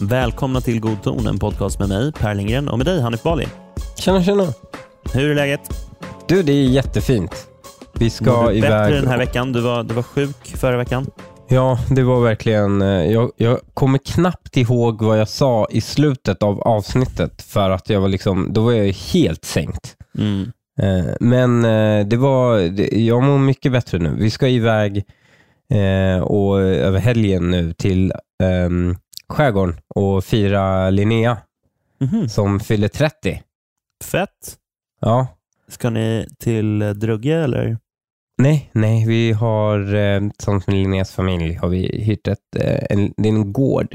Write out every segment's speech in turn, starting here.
Välkomna till God ton, en podcast med mig, Per Lindgren, och med dig, Hanif Bali. Tjena, tjena. Hur är läget? Du, det är jättefint. Vi ska Mår du iväg. bättre den här veckan? Du var, du var sjuk förra veckan. Ja, det var verkligen... eh, Jag, jag kommer knappt ihåg vad jag sa i slutet av avsnittet för att jag var liksom, då var jag helt sänkt. Mm. Eh, Men eh, det var, jag mår mycket bättre nu. Vi ska iväg och över helgen nu till um, skärgården och fira Linnea Mhm. som fyller 30. Fett. Ja, Ska ni till Drugge eller? Nej, nej, vi har eh, tillsammans med Linneas familj har vi hyrt ett, eh, en, det är en gård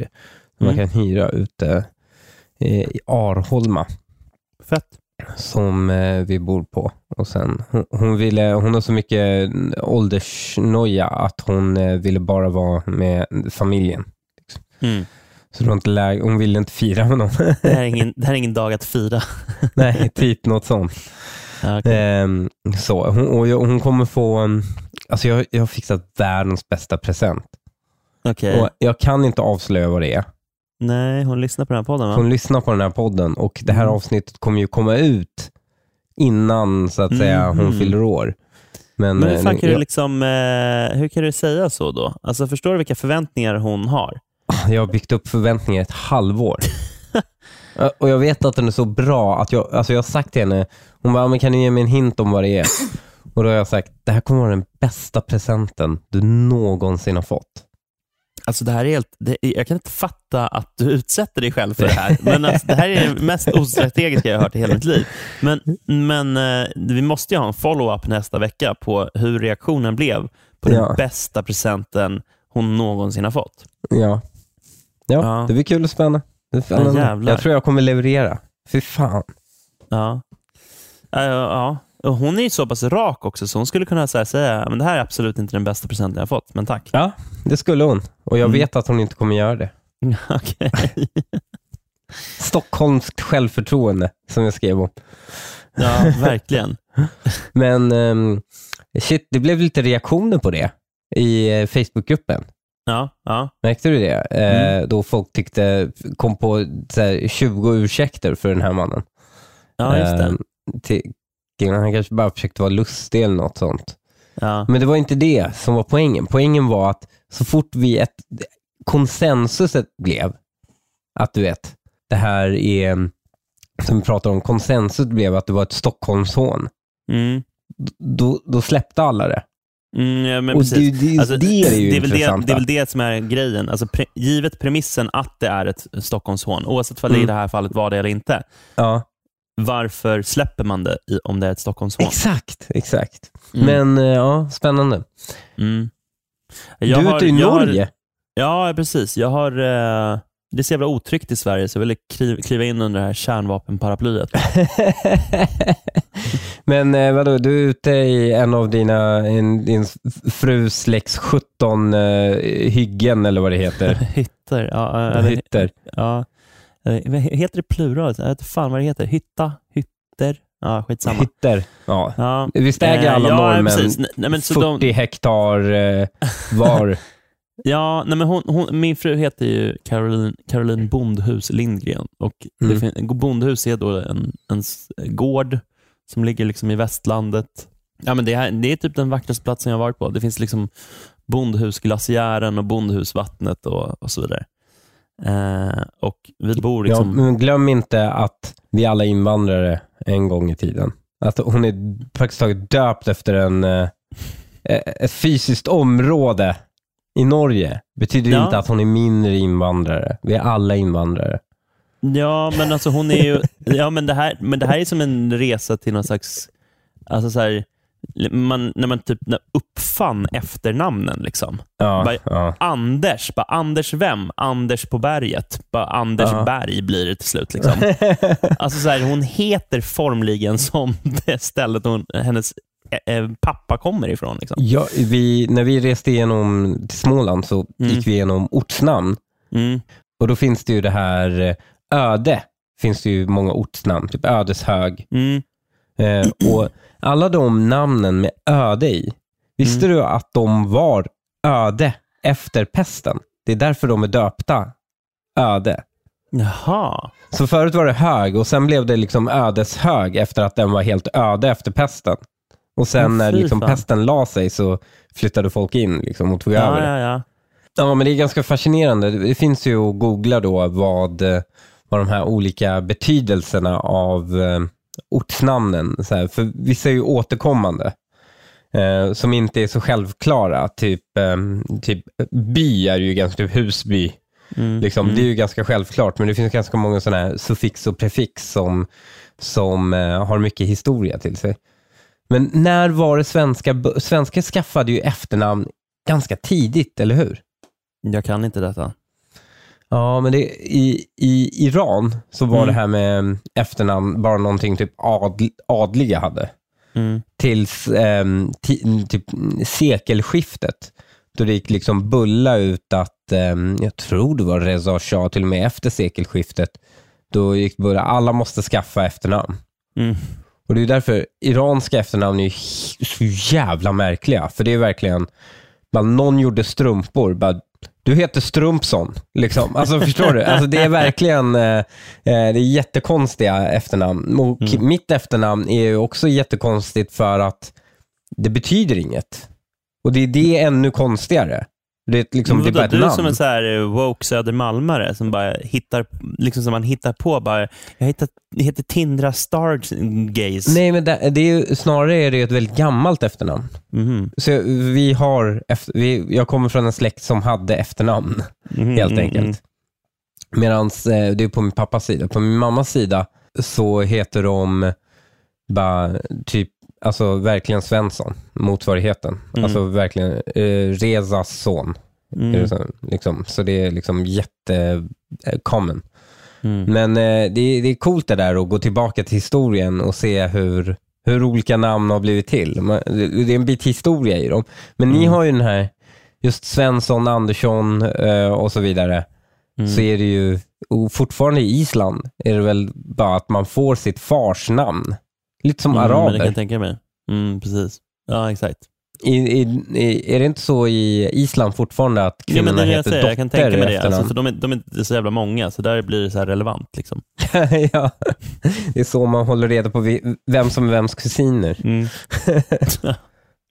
som man Mm. kan hyra ute eh, i Arholma Fett. som eh, vi bor på. Och sen, hon, hon, ville, hon har så mycket åldersnoja att hon eh, ville bara vara med familjen. Mm. Så det var inte läge, hon ville inte fira med någon. Det, här är ingen, det här är ingen dag att fira. nej, typ något sånt. Okej. Ehm, så, hon, och jag, hon kommer få, alltså jag, jag har fixat världens bästa present. Okej. Och jag kan inte avslöja vad det är. Nej, hon lyssnar på den här podden va? Hon lyssnar på den här podden och det här Mm. avsnittet kommer ju komma ut innan så att säga hon Mhm. fyller år. Men, Men hur eh, fan kan jag, du liksom, eh, hur kan du säga så då? Alltså förstår du vilka förväntningar hon har? jag har byggt upp förväntningar ett halvår. Och jag vet att den är så bra att jag, alltså jag har sagt till henne, hon bara, men kan du ge mig en hint om vad det är? Och då har jag sagt, det här kommer vara den bästa presenten du någonsin har fått. Alltså det här är helt, det, jag kan inte fatta att du utsätter dig själv för det här. Men alltså, det här är det mest ostrategiska jag har hört i hela mitt liv. Men, men eh, vi måste ju ha en follow-up nästa vecka på hur reaktionen blev på den Ja. bästa presenten hon någonsin har fått. Ja. Ja, Ja. det blir kul och spännande. Det är spännande. jävlar. jag tror jag kommer leverera. Fy fan. Ja. Ja, ja. Och hon är ju så pass rak också, så hon skulle kunna här säga men det här är absolut inte den bästa presenten jag har fått, men tack. Ja, det skulle hon. Och jag Mm. vet att hon inte kommer göra det. Okej. Stockholmskt självförtroende, som jag skrev om. Ja, verkligen. Men ehm, shit, det blev lite reaktioner på det i eh, Facebookgruppen. Ja, ja. Märkte du det? Eh, Mm. Då folk tyckte, kom på så här, 20 ursäkter för den här mannen. ja just det. Till, han kanske bara försökte vara lustig eller något sånt. Ja. Men det var inte det som var poängen. Poängen var att så fort vi ett, konsensuset blev att du vet, det här är, som vi pratar om, konsensus blev att det var ett Stockholmshån. Mm. Då, då släppte alla det. Mm, ja, men och precis. det, det, Alltså, det är ju det, är väl det, det är väl det som är grejen. Alltså, pre, givet premissen att det är ett Stockholmshån, oavsett vad det i Mm. det här fallet var det eller inte, Ja, varför släpper man det i, om det är ett Stockholmshån? exakt, exakt. Mm. Men eh, ja, spännande. Mm. du är ute i jag har- Norge. Ja, precis. Jag har, eh, det är så jävla otryggt i Sverige, så jag ville kliva, in under det här kärnvapenparaplyet. Men eh, vadå, du är ute i en av dina, en, din frus lex 17 eh, hyggen eller vad det heter. Hytter. Ja, eh, eller, Hytter. ja. Eh, Heter det plural? Jag vet fan vad det heter. Hytta? Hytter? Ja, skitsamma. Hytter. Ja. Ja. Visst äger Eh, alla ja, norrmän precis. Nej, men så 40 de, hektar eh, var? ja, nej, men hon, hon, min fru heter ju Caroline, Caroline Bondhus Lindgren. Och det Mm. fin, Bondhus är då en, en gård som ligger liksom i västlandet. Ja, men det, är, det är typ den vackraste platsen jag varit på. Det finns liksom Bondhusglaciären och Bondhusvattnet och, och så vidare. Eh, och vi bor ja, liksom... men glöm inte att vi alla invandrare en gång i tiden. Att hon är praktiskt taget döpt efter en, eh, ett fysiskt område i Norge. Betyder Ja. inte att hon är mindre invandrare. Vi är alla invandrare. Ja, men alltså hon är ju... Ja, men det här, men det här är som en resa till någon slags... Alltså så här, man, när man typ när uppfann efternamnen. Liksom. Ja, Bara- ja. Anders, bara Anders vem? Anders på berget. Bara Anders Ja. Berg blir det till slut. Liksom. Alltså så här, hon heter formligen som det stället hon, hennes eh, eh, pappa kommer ifrån. Liksom. Ja, vi, när vi reste igenom till Småland så Mm. gick vi igenom ortsnamn. Mm. Och då finns det ju det här eh, Öde. Finns det ju många ortsnamn. Typ Ödeshög. Mm. Eh, och alla de namnen med öde i, visste Mm. du att de var öde efter pesten? Det är därför de är döpta öde. Jaha. Så förut var det hög och sen blev det liksom ödeshög efter att den var helt öde efter pesten. Och sen när liksom pesten la sig så flyttade folk in liksom, och tog Ja, över ja, ja. Ja, men det är ganska fascinerande. Det finns ju att googla då vad, vad de här olika betydelserna av eh, ortsnamnen, så här, för vissa är ju återkommande, eh, som inte är så självklara. Typ, eh, typ by är ju ganska, typ Husby, Mm. liksom, mm. det är ju ganska självklart, men det finns ganska många sådana här suffix och prefix som, som eh, har mycket historia till sig. Men när var det svenska, svenskar skaffade ju efternamn ganska tidigt, eller hur? Jag kan inte detta. Ja, men det, i, i Iran så var Mm. det här med efternamn bara någonting typ adl, adliga hade. Mm. Tills ehm, ti, typ sekelskiftet. Då det gick liksom bulla ut att, ehm, jag tror det var Reza Shah till och med efter sekelskiftet, då gick bulla, alla måste skaffa efternamn. Mm. Och det är därför iranska efternamn är så jävla märkliga. För det är verkligen, bara någon gjorde strumpor, bara, du heter Strumpson. Liksom. Alltså förstår du? Alltså, det är verkligen eh, eh, det är jättekonstiga efternamn. Och Mm. Mitt efternamn är ju också jättekonstigt för att det betyder inget. Och det är det ännu konstigare. Det är, liksom, Men det är bara ett du namn. som en så här eh, woke södermalmare som bara hittar, liksom som man hittar på bara, jag hittar, heter Tindra Stargaze. Nej, men det, det är ju, snarare är det ett väldigt gammalt efternamn. Mhm. Så vi har, efter, vi, jag kommer från en släkt som hade efternamn, Mhm, helt mm, enkelt. mm. Medan det är på min pappas sida. På min mammas sida så heter de bara typ, alltså verkligen Svensson, motsvarigheten. Mm. Alltså verkligen eh, Rezas son. Mm. Så, liksom, så det är liksom jätte eh, common. Mm. Men eh, det, är- det är coolt det där att gå tillbaka till historien och se hur, hur olika namn har blivit till. Man- Det är en bit historia i dem. Men ni Mm. har ju den här, just Svensson, Andersson eh, och så vidare. Mm. Så är det ju, fortfarande i Island, är det väl bara att man får sitt fars namn. Lite som Mm, men Det kan araber. jag tänka mig. Mm, precis. Ja, exakt. I, i, i, är det inte så i Island fortfarande att Ja, men kvinnorna det heter säger. dotter Jag kan tänka mig det. Alltså, för de, är, de är inte så jävla många, så där blir det så relevant. Liksom. ja, det är så man håller reda på vem som är vems kusiner. Mm.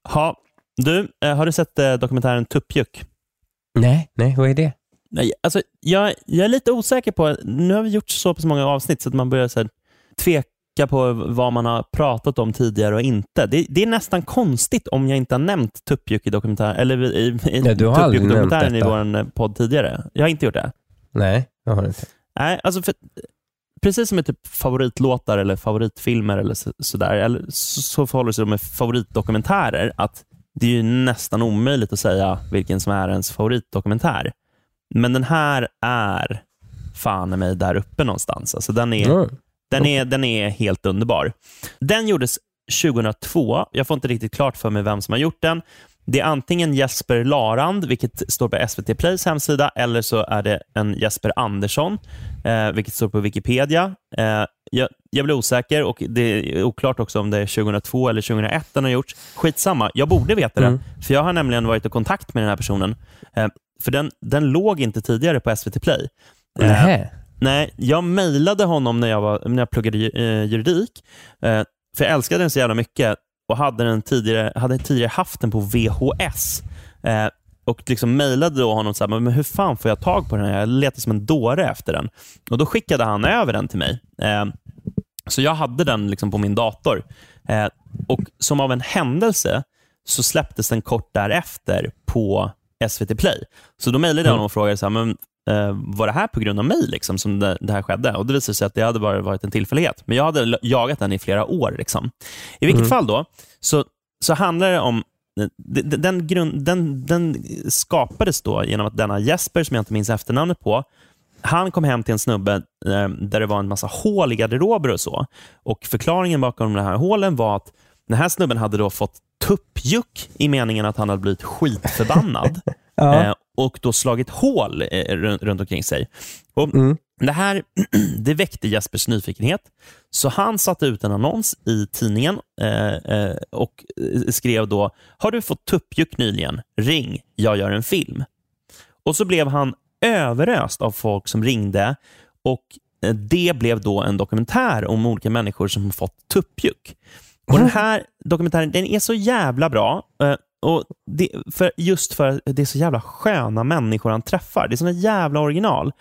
ha, du, eh, har du sett eh, dokumentären Tuppjuck? Nej, nej, vad är det? Nej, alltså, jag, jag är lite osäker på, nu har vi gjort så pass många avsnitt så att man börjar så här, tveka på vad man har pratat om tidigare och inte. Det, det är nästan konstigt om jag inte har nämnt Tuppjuck i dokumentären, eller i, i, i Nej, du har aldrig i vår podd tidigare. Jag har inte gjort det. Nej, jag har inte. Nej, alltså för, precis som med typ favoritlåtar eller favoritfilmer eller så, sådär, eller så, så förhåller det sig med favoritdokumentärer, att det är ju nästan omöjligt att säga vilken som är ens favoritdokumentär. Men den här är fan i mig där uppe någonstans. Alltså den, är, Mm. Den, är, den är helt underbar. Den gjordes 2002. Jag får inte riktigt klart för mig vem som har gjort den. Det är antingen Jesper Larand, vilket står på SVT Plays hemsida, eller så är det en Jesper Andersson, eh, vilket står på Wikipedia. Eh, jag, jag blir osäker och det är oklart också om det är 2002 eller 2001 den har gjorts. Skitsamma, jag borde veta det, Mm. för jag har nämligen varit i kontakt med den här personen. Eh, för den, den låg inte tidigare på SVT Play. Eh, Nähä. Nej, jag mejlade honom när jag, var, när jag pluggade eh, juridik. Eh, för jag älskade den så jävla mycket och hade, den tidigare, hade tidigare haft den på VHS. Eh, och liksom mejlade då honom så här, men hur fan får jag tag på den här? Jag letar som en dåre efter den. Och Då skickade han över den till mig. Eh, så jag hade den liksom på min dator. Eh, och Som av en händelse så släpptes den kort därefter på SVT Play. Så då mejlade jag Mm. honom och frågade, så här, men, eh, var det här på grund av mig liksom, som det, det här skedde? Och Det visade sig att det hade bara varit en tillfällighet. Men jag hade jagat den i flera år. Liksom. I vilket Mm. fall då, så, så handlar det om eh, den, grund, den, den skapades då genom att denna Jesper, som jag inte minns efternamnet på, han kom hem till en snubbe eh, där det var en massa hål i garderober och så. Och Förklaringen bakom de här hålen var att den här snubben hade då fått tuppjuck i meningen att han hade blivit skitförbannad. Ja. eh, och då slagit hål eh, runt, runt omkring sig. Och Mm. Det här det väckte Jespers nyfikenhet, så han satte ut en annons i tidningen eh, eh, och eh, skrev då “Har du fått tuppjuck nyligen? Ring, jag gör en film”. Och så blev han överöst av folk som ringde och eh, det blev då en dokumentär om olika människor som fått tuppjuck. Och Den här dokumentären den är så jävla bra. Och det, för, just för att det är så jävla sköna människor han träffar. Det är såna jävla original.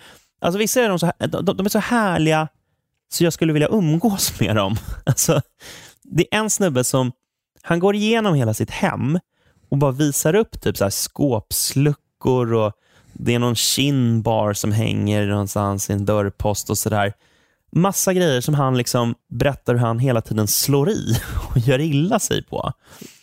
Alltså Vissa är de, så, här- de, de är så härliga så jag skulle vilja umgås med dem. Alltså, det är en snubbe som han går igenom hela sitt hem och bara visar upp typ så här skåpsluckor och det är någon kinbar som hänger någonstans i en dörrpost och sådär. Massa grejer som han liksom berättar hur han hela tiden slår i och gör illa sig på.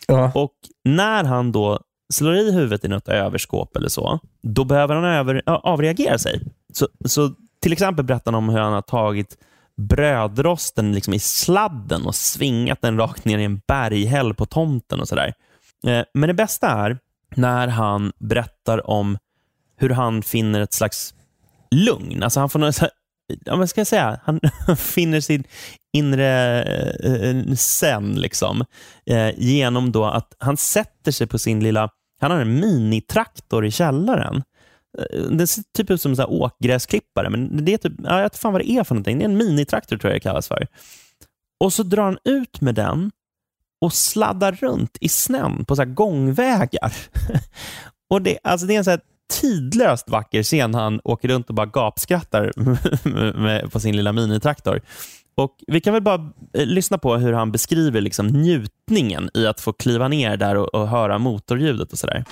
Ja. Och när han då slår i huvudet i något överskåp eller så, då behöver han över, avreagera sig. Så, så till exempel berättar han om hur han har tagit brödrosten liksom i sladden och svingat den rakt ner i en berghäll på tomten och sådär. Eh, men det bästa är när han berättar om hur han finner ett slags lugn. Alltså han får något, ja, vad ska jag säga? Han finner sin inre eh, eh, sen liksom, eh, genom då att han sätter sig på sin lilla, han har en minitraktor i källaren. Eh, den ser typ ut som en åkgräsklippare, men det är typ, ja, jag vet inte fan vad det är för någonting. Det är en minitraktor tror jag det kallas för. Och så drar han ut med den och sladdar runt i snön på så här gångvägar. och det, alltså det är en så här tidlöst vacker scen han åker runt och bara gapskrattar med, på sin lilla minitraktor. Och Vi kan väl bara eh, lyssna på hur han beskriver liksom njutningen i att få kliva ner där och, och höra motorljudet och sådär.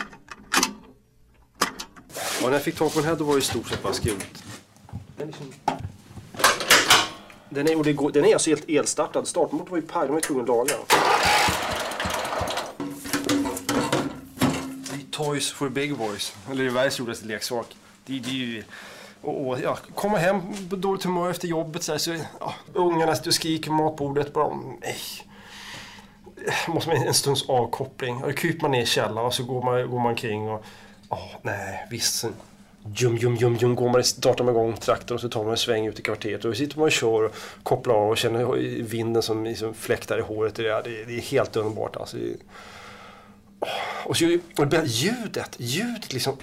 Och när jag fick tag på den här då var det i stort sett bara skrot. Den är, liksom... den är, och det går, den är alltså helt elstartad. Startmotorn var ju paj, de var ju tvungna att laga. Det är Toys for big boys. Eller det är världens roligaste leksak. Det, det är ju... Och, och, ja, komma hem på dåligt humör efter jobbet så, här, så ja, ungarna sitter och skriker på matbordet. Bara, nej. Måste man en stunds avkoppling. Och då kryper man ner i källaren och så går man, går man kring och... Ja, nej, visst. Jum, jum, jum, jum, går man, startar man igång traktorn och så tar man en sväng ut i kvarteret och då sitter man och kör och kopplar av och känner vinden som liksom fläktar i håret. Det är, det är, det är helt underbart alltså. Och så och det ljudet, ljudet liksom.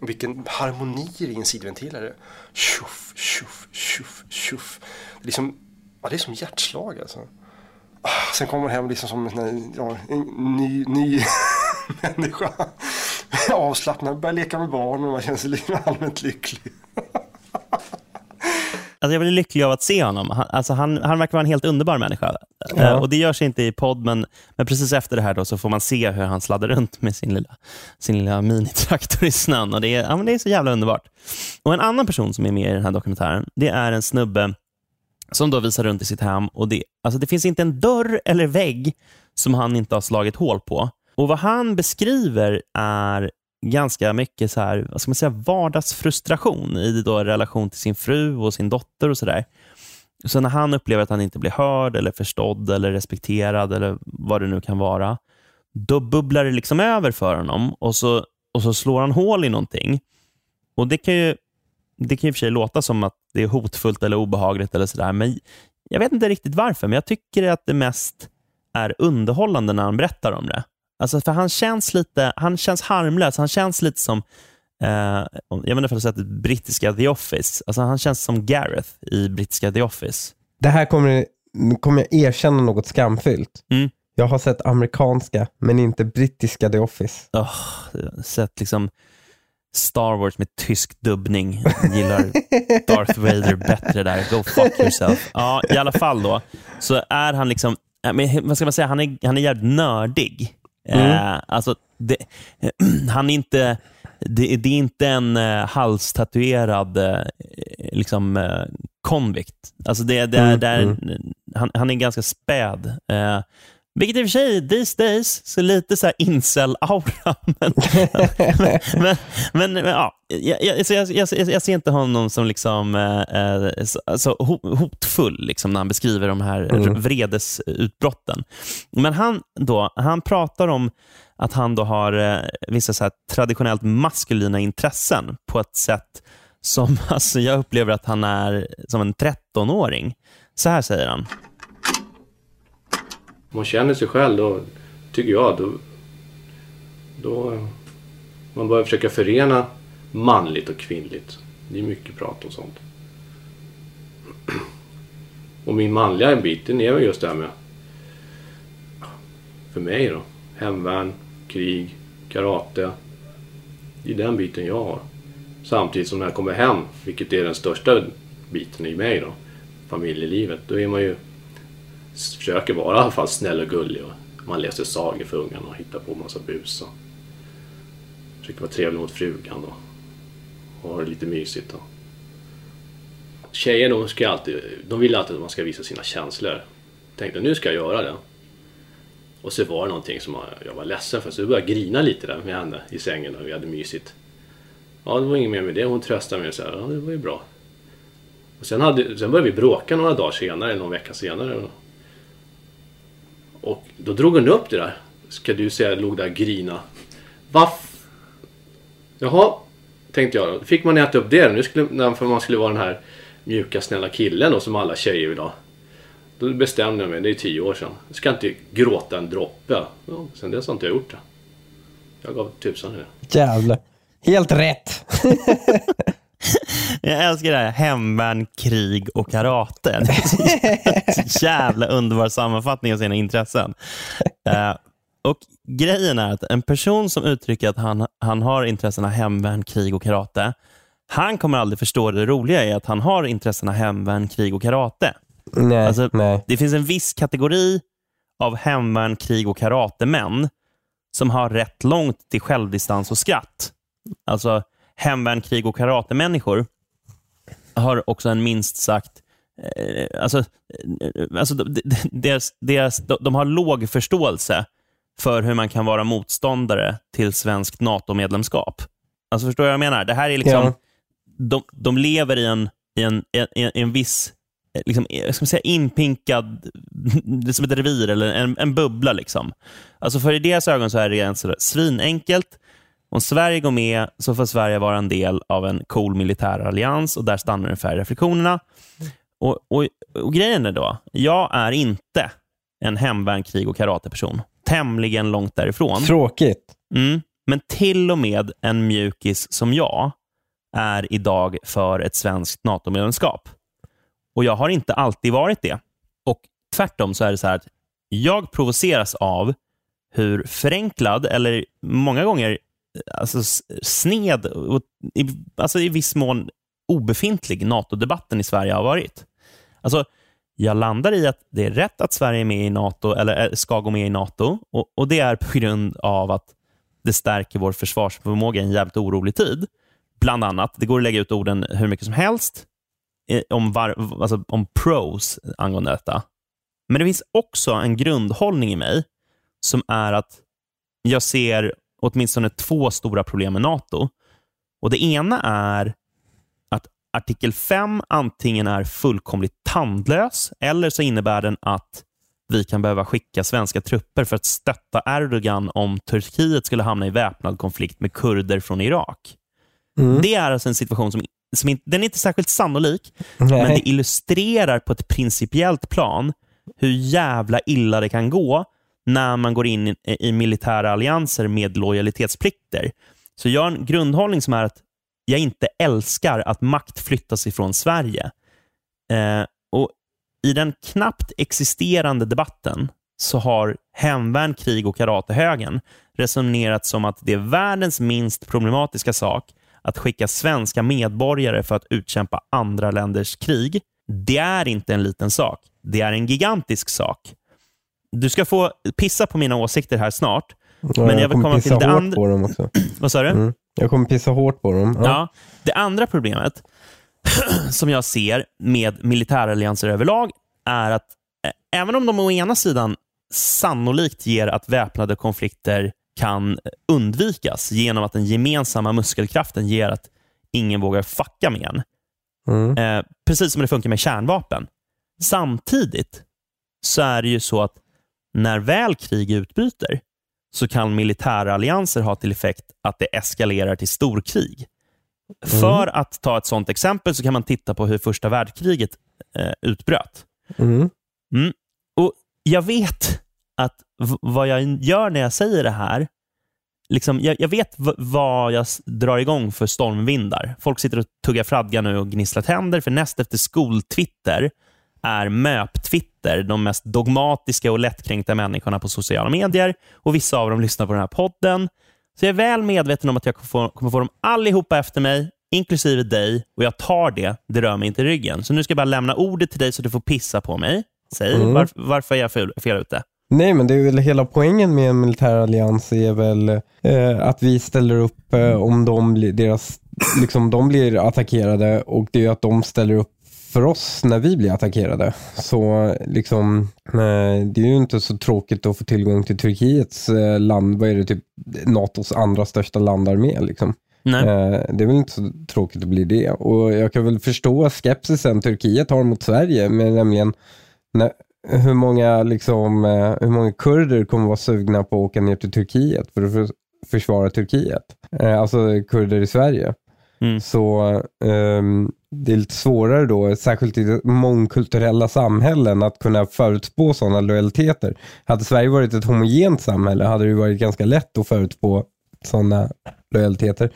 Vilken harmoni i en sidventilare. Tjoff, tjoff, tjoff, tjoff. Det är liksom, ja, det är som hjärtslag alltså. Ah, sen kommer man hem liksom som en, ja, en ny, ny människa. Avslappnad, börjar leka med barn och man känner sig allmänt lycklig. Alltså jag blir lycklig av att se honom. Han, alltså han, han verkar vara en helt underbar människa. Ja. Eh, och Det görs inte i podd, men, men precis efter det här då så får man se hur han sladdar runt med sin lilla, sin lilla minitraktor i snön. Och det, är, ja, men det är så jävla underbart. Och En annan person som är med i den här dokumentären, det är en snubbe som då visar runt i sitt hem. Och det, alltså det finns inte en dörr eller vägg som han inte har slagit hål på. Och Vad han beskriver är ganska mycket så här, vad ska man säga, vardagsfrustration i då relation till sin fru och sin dotter och sådär. Så när han upplever att han inte blir hörd, eller förstådd eller respekterad eller vad det nu kan vara, då bubblar det liksom över för honom och så, och så slår han hål i någonting. Och Det kan ju det kan i och för sig låta som att det är hotfullt eller obehagligt, eller sådär, men jag vet inte riktigt varför, men jag tycker att det mest är underhållande när han berättar om det. Alltså för Han känns lite, han känns harmlös. Han känns lite som, eh, jag vet inte om du sett brittiska The Office. Alltså han känns som Gareth i brittiska The Office. Det här kommer, kommer jag erkänna något skamfyllt. Mm. Jag har sett amerikanska, men inte brittiska The Office. Oh, jag har sett liksom Star Wars med tysk dubbning. Jag gillar Darth Vader bättre där. Go fuck yourself. Ja, I alla fall då, så är han liksom, ja, men, vad ska man säga, han är, han är jävligt nördig. Eh, alltså, det, han är inte, det, det är inte en eh, halstatuerad eh, liksom, eh, convict. Alltså det, det, är- Mm, det är, mm. han, han är ganska späd. Eh, Vilket i och för sig, these days, så lite så här incel-aura. Men, men, men, men, ja, jag, jag, jag, jag, ser inte honom som liksom, eh, så, så hotfull liksom, när han beskriver de här Mm. vredesutbrotten. Men han, då, han pratar om att han då har eh, vissa så traditionellt maskulina intressen på ett sätt som alltså, jag upplever att han är som en 13-åring. Så här säger han. Om man känner sig själv då tycker jag då, då man börjar försöka förena manligt och kvinnligt. Det är mycket prat om sånt. Och min manliga bit den är väl just det här med för mig då hemvärn, krig, karate. Det är den biten jag har. Samtidigt som när jag kommer hem, vilket är den största biten i mig då, familjelivet, då är man ju försöker vara i alla fall snäll och gullig. Och man läser sagor för ungarna och hittar på massa bus. Och försöker vara trevlig mot frugan och, och ha det lite mysigt. Och. Tjejer de, ska alltid, de vill alltid att man ska visa sina känslor. Tänkte nu ska jag göra det. Och så var det någonting som jag var ledsen för så jag började grina lite där med henne i sängen och vi hade mysigt. Ja, det var inget mer med det. Hon tröstade mig och sa ja, det var ju bra. Och sen, hade, sen började vi bråka några dagar senare, någon vecka senare. Och då drog hon upp det där. Ska du säga låg där och grina. Vaff! Jaha, tänkte jag. Då fick man äta upp det. Nu skulle, när- för man skulle vara den här mjuka snälla killen då, som alla tjejer vill ha. Då bestämde jag mig, det är tio år sedan. Jag ska inte gråta en droppe. Ja, sen dess har inte jag gjort det. Jag gav tusan i det. Jävlar. Helt rätt. Jag älskar det här hemvärn, krig och karate. Det är så jävla underbar sammanfattning av sina intressen. Eh, och Grejen är att en person som uttrycker att han, han har intressena hemvärn, krig och karate, han kommer aldrig förstå det roliga i att han har intressena hemvärn, krig och karate. Nej, Alltså, nej. Det finns en viss kategori av hemvärn, krig och karatemän som har rätt långt till självdistans och skratt. Alltså hemvärn, krig och karatemänniskor har också en minst sagt eh, alltså, eh, alltså, de- de- deras, deras, de, har låg förståelse för hur man kan vara motståndare till svenskt NATO-medlemskap. Alltså, förstår du vad jag menar? Det här är liksom, Ja. de, de lever i en, i en, i en, viss eh, liksom, eh, ska säga, inpinkad, som ett revir eller en, en bubbla. Liksom. Alltså för i deras ögon så är det en sådär svinenkelt. Om Sverige går med så får Sverige vara en del av en cool militär allians och där stannar ungefär reflektionerna. Och, och, och grejen är då, jag är inte en hemvärn, krig och karateperson. Tämligen långt därifrån. Tråkigt. Mm. Men till och med en mjukis som jag är idag för ett svenskt NATO-medlemskap. Och jag har inte alltid varit det. Och tvärtom så är det så här att jag provoceras av hur förenklad, eller många gånger alltså sned, och i, alltså i viss mån obefintlig NATO-debatten i Sverige har varit. Alltså, jag landar i att det är rätt att Sverige är med i NATO, eller eh, ska gå med i NATO. Och, och Det är på grund av att det stärker vår försvarsförmåga i en jävligt orolig tid. Bland annat. Det går att lägga ut orden hur mycket som helst eh, om, var, alltså, om pros angående detta. Men det finns också en grundhållning i mig som är att jag ser åtminstone två stora problem med NATO. Och Det ena är att artikel 5 antingen är fullkomligt tandlös eller så innebär den att vi kan behöva skicka svenska trupper för att stötta Erdogan om Turkiet skulle hamna i väpnad konflikt med kurder från Irak. Mm. Det är alltså en situation som, som inte, den är inte särskilt sannolik, men Nej. det illustrerar på ett principiellt plan hur jävla illa det kan gå när man går in i, i militära allianser med lojalitetsplikter. Så jag har en grundhållning som är att jag inte älskar att makt flyttas ifrån Sverige. Eh, och I den knappt existerande debatten så har hemvärn, krig och karatehögen resonerat som att det är världens minst problematiska sak att skicka svenska medborgare för att utkämpa andra länders krig. Det är inte en liten sak. Det är en gigantisk sak. Du ska få pissa på mina åsikter här snart. Ja, men jag vill kommer komma till pissa det hårt på dem också. Vad sa du? Mm. Jag kommer pissa hårt på dem. Ja. Ja. Det andra problemet som jag ser med militärallianser överlag är att eh, även om de å ena sidan sannolikt ger att väpnade konflikter kan undvikas genom att den gemensamma muskelkraften ger att ingen vågar fucka med en. Mm. Eh, precis som det funkar med kärnvapen. Samtidigt så är det ju så att när väl krig utbryter så kan militära allianser ha till effekt att det eskalerar till storkrig. För att ta ett sådant exempel så kan man titta på hur första världskriget eh, utbröt. Mm. Och Jag vet att vad jag gör när jag säger det här, liksom, jag, jag vet vad jag drar igång för stormvindar. Folk sitter och tuggar fradga nu och gnisslar tänder, för näst efter skoltwitter är MÖP-Twitter de mest dogmatiska och lättkränkta människorna på sociala medier och vissa av dem lyssnar på den här podden. Så jag är väl medveten om att jag kommer få, kommer få dem allihopa efter mig, inklusive dig, och jag tar det. Det rör mig inte i ryggen. Så nu ska jag bara lämna ordet till dig så du får pissa på mig. Säg, Mm. varf- varför är jag fel, fel ute? Nej, men det är väl hela poängen med en militär allians är väl eh, att vi ställer upp eh, om de deras, liksom, de blir attackerade och det är att de ställer upp för oss när vi blir attackerade. Så liksom, eh, det är ju inte så tråkigt att få tillgång till Turkiets eh, land, vad är det, typ NATOs andra största landarmé liksom. Nej. Eh, Det är väl inte så tråkigt att bli det. Och jag kan väl förstå skepsisen Turkiet har mot Sverige, men nämligen när, hur, många, liksom, hur många kurder kommer vara sugna på att åka ner till Turkiet för att för, försvara Turkiet. Alltså kurder i Sverige. Mm. Så ehm, det är lite svårare då, särskilt i mångkulturella samhällen, att kunna förutspå sådana lojaliteter. Hade Sverige varit ett homogent samhälle hade det varit ganska lätt att förutspå sådana lojaliteter.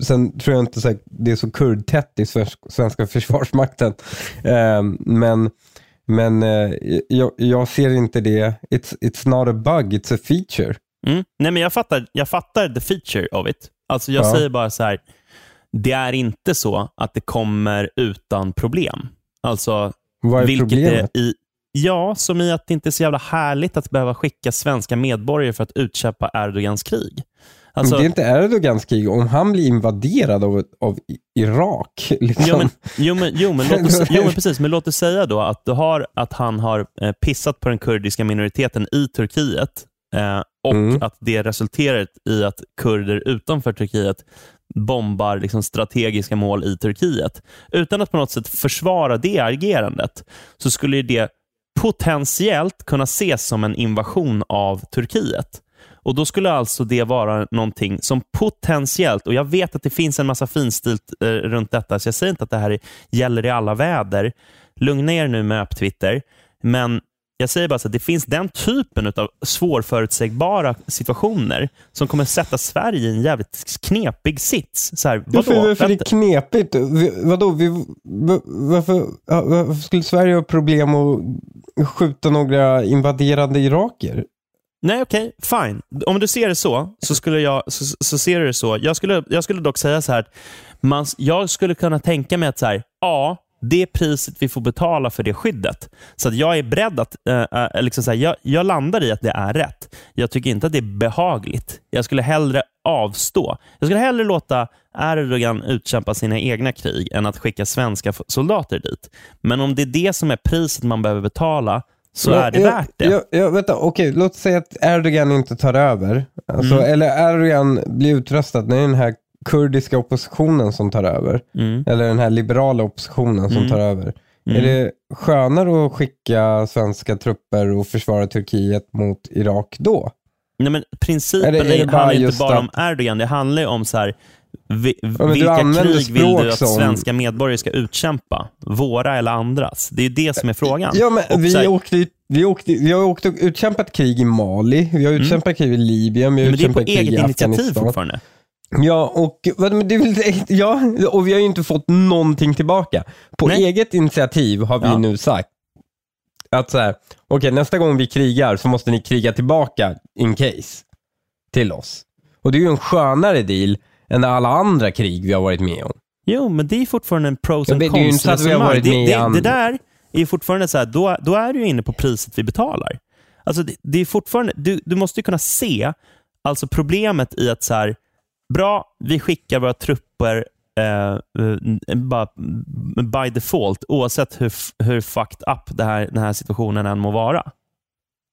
Sen tror jag inte så här, det är så kurdtätt i svensk- svenska försvarsmakten. Ehm, men men eh, jag, jag ser inte det. It's, it's not a bug, it's a feature. Mm. Nej, men jag fattar, jag fattar the feature of it. Alltså jag Ja. säger bara så här, det är inte så att det kommer utan problem. Alltså, Vad är vilket problemet? är i, ja, som i att det inte är så jävla härligt att behöva skicka svenska medborgare för att utkämpa Erdogans krig. Alltså, Men det är inte Erdogans krig. Om han blir invaderad av, av Irak. Liksom. Jo men, jo, men, jo, men, låt oss, jo, men precis. Men låt oss säga då att, du har, att han har eh, pissat på den kurdiska minoriteten i Turkiet eh, och Mm. att det resulterar i att kurder utanför Turkiet bombar liksom, strategiska mål i Turkiet. Utan att på något sätt försvara det agerandet så skulle det potentiellt kunna ses som en invasion av Turkiet. Och Då skulle alltså det vara någonting som potentiellt, och jag vet att det finns en massa finstilt eh, runt detta, så jag säger inte att det här gäller i alla väder. Lugna er nu med Twitter, men jag säger bara så att det finns den typen av svårförutsägbara situationer som kommer sätta Sverige i en jävligt knepig sits. Så här, vadå? Varför, varför är det knepigt? Vadå? Vi, va- varför, varför skulle Sverige ha problem att skjuta några invaderande iraker? Nej, okej. fine. Om du ser det så, så, skulle jag, så, så ser du det så. Jag skulle, jag skulle dock säga så här, man, jag skulle kunna tänka mig att så här, ja, det är priset vi får betala för det skyddet. Så att jag är beredd att, äh, liksom så här, jag, jag landar i att det är rätt. Jag tycker inte att det är behagligt. Jag skulle hellre avstå. Jag skulle hellre låta Erdogan utkämpa sina egna krig än att skicka svenska soldater dit. Men om det är det som är priset man behöver betala, så är det jag, värt det. Jag, jag, vänta, okej, låt säga att Erdogan inte tar över. Alltså, Mm. Eller Erdogan blir utröstad. Det är den här kurdiska oppositionen som tar över. Mm. Eller den här liberala oppositionen som Mm. tar över. Mm. Är det skönare att skicka svenska trupper och försvara Turkiet mot Irak då? Nej, men principen Är det- är det handlar inte bara om att- Erdogan. Det handlar ju om så här, vi, du vilka krig vill du att som- svenska medborgare ska utkämpa? Våra eller andras? Det är ju det som är frågan. Ja, men Och vi, här- åkte, vi, åkte, vi har åkt och utkämpat krig i Mali, vi har utkämpat krig i Libyen, vi har Mm. men det är på utkämpat krig eget i initiativ Afghanistan. fortfarande. Ja, och, men det väl, ja, och vi har ju inte fått någonting tillbaka. På Nej. eget initiativ har vi Ja. nu sagt att så här, okej nästa gång vi krigar så måste ni kriga tillbaka in case till oss. Och det är ju en skönare deal än alla andra krig vi har varit med om. Jo, men det är fortfarande en pros and det cons det, det, an- det där är fortfarande så här, då, då är du ju inne på priset vi betalar. Alltså det, det är fortfarande, du, du måste ju kunna se alltså problemet i att så här, bra, vi skickar våra trupper eh, eh, by default, oavsett hur, hur fucked up det här, den här situationen än må vara.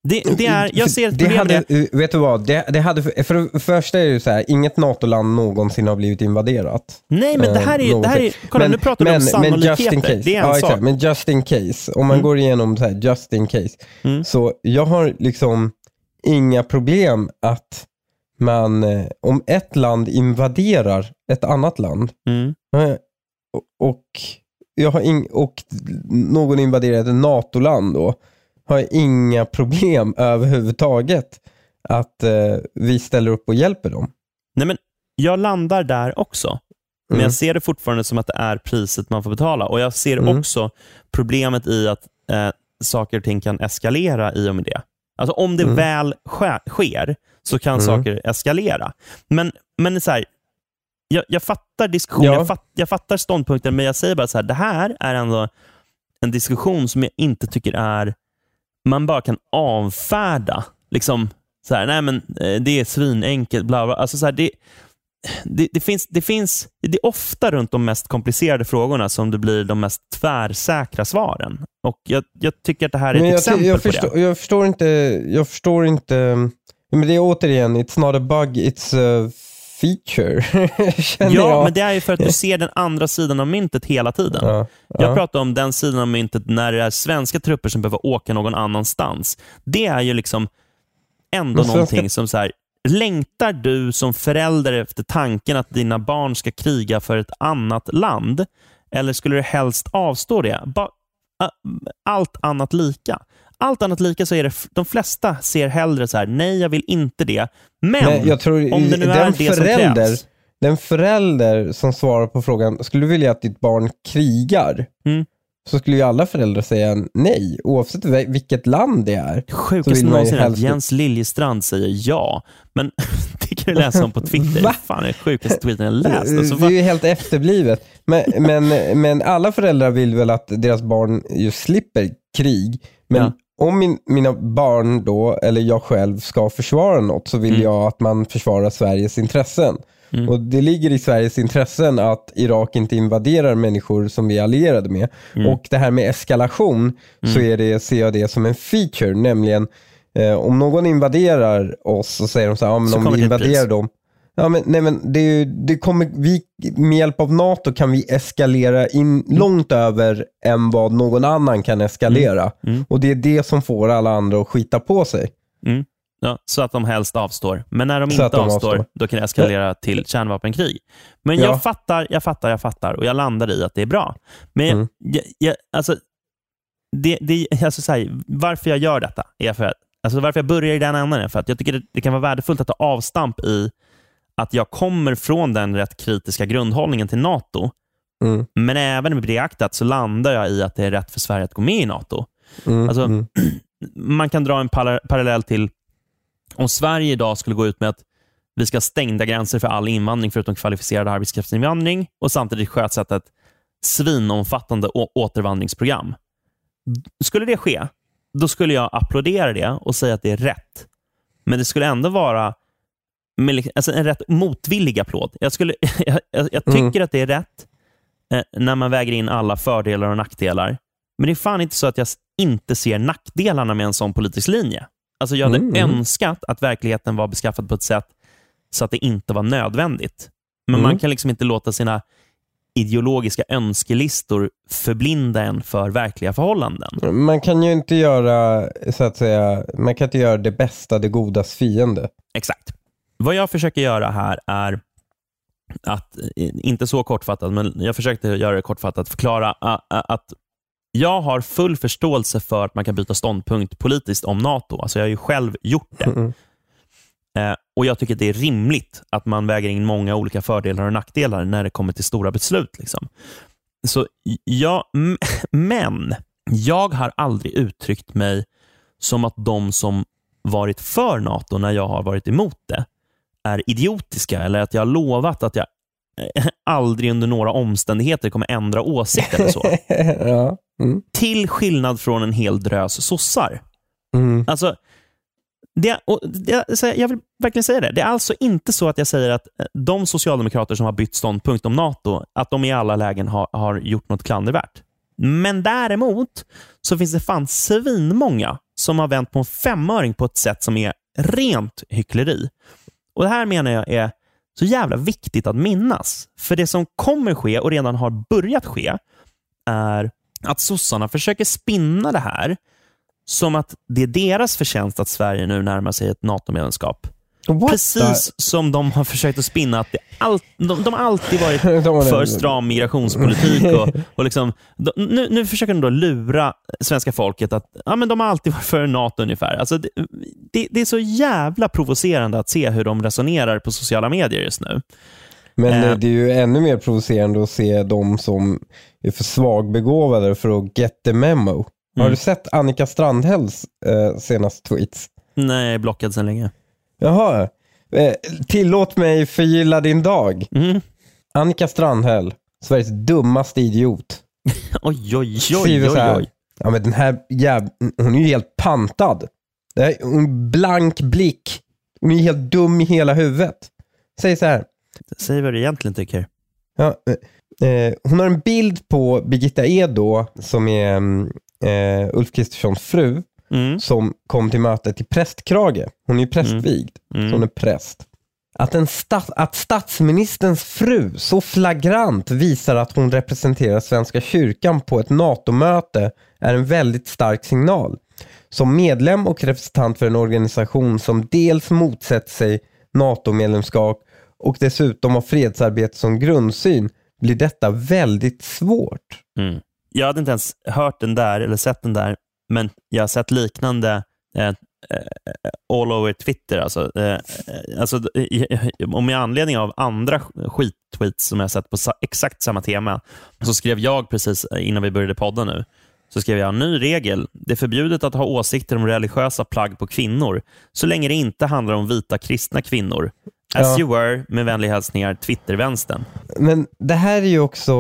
Det, det är, jag ser ett det problem hade, med det. Vet du vad? Det, det hade, för det första är det så här, inget NATO-land någonsin har blivit invaderat. Nej, men det här är, det här är kolla nu pratar vi om sannolikheter. Det är en ja, sak. exakt, men just in case. Om man Mm. går igenom så här, just in case. Mm. Så jag har liksom inga problem att man, eh, om ett land invaderar ett annat land Mm. eh, och, och, jag har ing, och någon invaderar ett NATO-land då, har jag inga problem överhuvudtaget att eh, vi ställer upp och hjälper dem. Nej, men jag landar där också. Men Mm. jag ser det fortfarande som att det är priset man får betala. Och Jag ser Mm. också problemet i att eh, saker och ting kan eskalera i och med det. Alltså Om det Mm. väl sker, sker så kan Mm. saker eskalera. Men, men så här, jag, jag fattar diskussionen, Ja. jag, fatt, jag fattar ståndpunkten, men jag säger bara så här, det här är ändå en diskussion som jag inte tycker är, man bara kan avfärda. Liksom, så här, nej men eh, det är svinenkelt, bla bla. Alltså, så här, det, det, det, finns, det, finns, det är ofta runt de mest komplicerade frågorna som det blir de mest tvärsäkra svaren. Och Jag, jag tycker att det här är ett jag, exempel jag, på förstår, det. jag förstår inte, jag förstår inte, men det är återigen, it's not a bug, it's a feature. Ja, jag. men det är ju för att du ser den andra sidan av myntet hela tiden. Ja, Jag ja. pratar om den sidan av myntet när det är svenska trupper som behöver åka någon annanstans. Det är ju liksom ändå Men svenska- någonting som så här, längtar du som förälder efter tanken att dina barn ska kriga för ett annat land? Eller skulle du helst avstå det? Ba- allt annat lika. Allt annat lika så är det, de flesta ser hellre så här, nej jag vill inte det. Men Nej, jag tror, om det nu är det som krävs. Den förälder som svarar på frågan, skulle du vilja att ditt barn krigar? Mm. Så skulle ju alla föräldrar säga nej, oavsett vil- vilket land det är. Så Sjukaste någonsin är att Jens Liljestrand säger ja. Men det kan du läsa om på Twitter. Va? Fan, det är sjukaste tweeten jag läst. Alltså, det är ju helt efterblivet. Men, men, men alla föräldrar vill väl att deras barn just slipper krig. Men Ja. Om min, mina barn då, eller jag själv, ska försvara något så vill Mm. jag att man försvarar Sveriges intressen. Mm. Och Det ligger i Sveriges intressen att Irak inte invaderar människor som vi är allierade med. Mm. Och det här med eskalation så är det, ser jag det som en feature, nämligen eh, om någon invaderar oss så säger de så här, ja, men Så om vi invaderar dem Ja, men, nej, men det, ju- det kommer, vi, med hjälp av NATO kan vi eskalera in långt över än vad någon annan kan eskalera. Mm. Och det är det som får alla andra att skita på sig. Mm. Ja, så att de helst avstår. Men när de Så inte de avstår, avstår. då kan det eskalera till kärnvapenkrig. Men Ja. jag fattar, jag fattar, jag fattar och jag landar i att det är bra. Men jag, Mm. jag, jag, alltså, det, det, alltså så här, varför jag gör detta, är för att, alltså varför jag börjar i den änden är för att jag tycker det, det kan vara värdefullt att ta avstamp i att jag kommer från den rätt kritiska grundhållningen till NATO. Mm. Men även med beaktat så landar jag i att det är rätt för Sverige att gå med i NATO. Mm. Alltså, mm. man kan dra en par- parallell till om Sverige idag skulle gå ut med att vi ska ha stängda gränser för all invandring förutom kvalificerad arbetskraftsinvandring och samtidigt sjösätta ett svinomfattande återvandringsprogram. Skulle det ske, då skulle jag applådera det och säga att det är rätt. Men det skulle ändå vara med li- alltså en rätt motvillig applåd. Jag, skulle, jag, jag, jag tycker Mm. att det är rätt eh, när man väger in alla fördelar och nackdelar. Men det är fan inte så att jag inte ser nackdelarna med en sån politisk linje. Alltså jag hade Mm, mm. önskat att verkligheten var beskaffad på ett sätt så att det inte var nödvändigt. Men Mm. man kan liksom inte låta sina ideologiska önskelistor förblinda en för verkliga förhållanden. Man kan ju inte göra, så att säga, man kan inte göra det bästa det godas fiende. Exakt. Vad jag försöker göra här är att, inte så kortfattat, men jag försökte göra det kortfattat, förklara att jag har full förståelse för att man kan byta ståndpunkt politiskt om NATO. Alltså jag har ju själv gjort det. Mm. Eh, och Jag tycker att det är rimligt att man väger in många olika fördelar och nackdelar när det kommer till stora beslut. Liksom. Så ja, m- Men jag har aldrig uttryckt mig som att de som varit för NATO när jag har varit emot det är idiotiska eller att jag har lovat att jag eh, aldrig under några omständigheter kommer ändra åsikt eller så. ja. Mm. Till skillnad från en hel drös sossar. Mm. Alltså, det, och det, jag vill verkligen säga det. Det är alltså inte så att jag säger att eh, de socialdemokrater som har bytt ståndpunkt om NATO, att de i alla lägen har, har gjort något klandervärt. Men däremot så finns det fan svinmånga som har vänt på en femöring på ett sätt som är rent hyckleri. Och Det här menar jag är så jävla viktigt att minnas. För det som kommer ske och redan har börjat ske är att sossarna försöker spinna det här som att det är deras förtjänst att Sverige nu närmar sig ett NATO-medlemskap. What Precis som de har försökt att spinna att det all, de, de har alltid varit för stram migrationspolitik. Och, och liksom, de, nu, nu försöker de då lura svenska folket att ja, men de har alltid varit för NATO ungefär. Alltså, det, det, det är så jävla provocerande att se hur de resonerar på sociala medier just nu. Men Eh. eh, det är ju ännu mer provocerande att se de som är för svagbegåvade för att get the memo. Har Mm. du sett Annika Strandhälls eh, senaste tweets? Nej, jag är blockad sedan länge. Jaha. Eh, tillåt mig förgylla din dag. Mm. Annika Strandhäll, Sveriges dummaste idiot. Oj, oj, oj, oj, här. oj. Ja, men den här jäv... Hon är ju helt pantad. Det är en blank blick. Hon är helt dum i hela huvudet. Säger så här. Säg vad du egentligen tycker. Ja, eh, eh, hon har en bild på Birgitta Edo som är mm, eh, Ulf Kristerssons fru Mm. som kom till mötet i prästkrage. Hon är ju prästvigd, Mm. så hon är präst. Att, en stat, att statsministerns fru så flagrant visar att hon representerar Svenska kyrkan på ett NATO-möte är en väldigt stark signal. Som medlem och representant för en organisation som dels motsätter sig NATO-medlemskap och dessutom har fredsarbete som grundsyn blir detta väldigt svårt. Mm. Jag hade inte ens hört den där eller sett den där, men jag har sett liknande eh, eh, all over Twitter. Alltså, eh, eh, alltså, och med anledning av andra skittweets som jag sett på exakt samma tema, så skrev jag precis innan vi började podda nu, så skrev jag ny regel. Det är förbjudet att ha åsikter om religiösa plagg på kvinnor, så länge det inte handlar om vita kristna kvinnor. As Ja. you were, med vänliga hälsningar, Twittervänstern. Men det här är ju också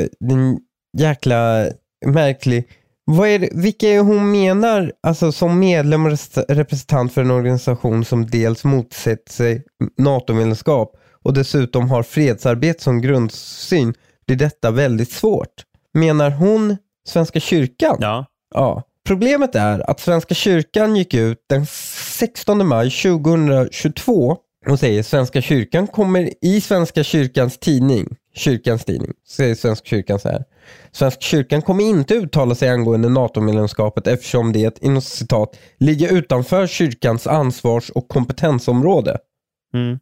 eh, den jäkla märklig. Vad är det, vilka är hon menar alltså, som medlem och res- representant för en organisation som dels motsätter sig NATO-medlemskap och dessutom har fredsarbete som grundsyn blir detta väldigt svårt. Menar hon Svenska kyrkan? Ja. Ja. Problemet är att Svenska kyrkan gick ut den 16 maj 2022 och säger Svenska kyrkan kommer i Svenska kyrkans tidning, kyrkans tidning, säger Svenska kyrkan så här. Svenska kyrkan kommer inte uttala sig angående NATO-medlemskapet eftersom det, inom citat, ligger utanför kyrkans ansvars och kompetensområde. Mm.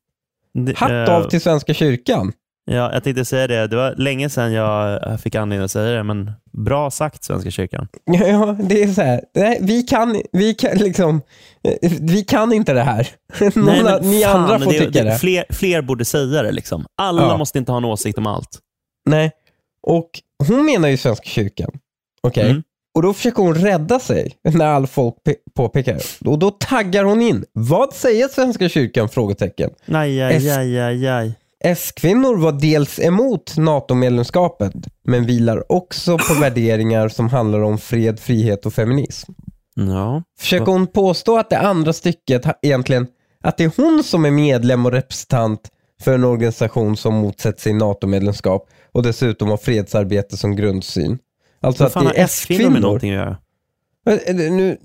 Det- Hatt eh, av till Svenska kyrkan. Ja, jag tänkte säga det. Det var länge sedan jag fick anledning att säga det, men bra sagt Svenska kyrkan. Ja, det är så här. Nej, vi kan, vi kan liksom, eh, vi kan inte det här. Någon, Nej, men ni fan, andra får det, tycka det. Fler, fler borde säga det. Liksom. Alla Ja. måste inte ha en åsikt om allt. Nej. Och hon menar ju Svenska kyrkan. Okej? Mm. Och då försöker hon rädda sig när all folk pe- påpekar det. Och då taggar hon in. Vad säger Svenska kyrkan? Frågetecken. Aj, aj, aj, aj, aj. S-kvinnor var dels emot NATO-medlemskapet, men vilar också på värderingar som handlar om fred, frihet och feminism. Ja. Försöker hon påstå att det andra stycket egentligen, att det är hon som är medlem och representant för en organisation som motsätter sig NATO-medlemskap och dessutom har fredsarbete som grundsyn. Alltså att det är S-kvinnor med någonting att göra? Eh, Nu,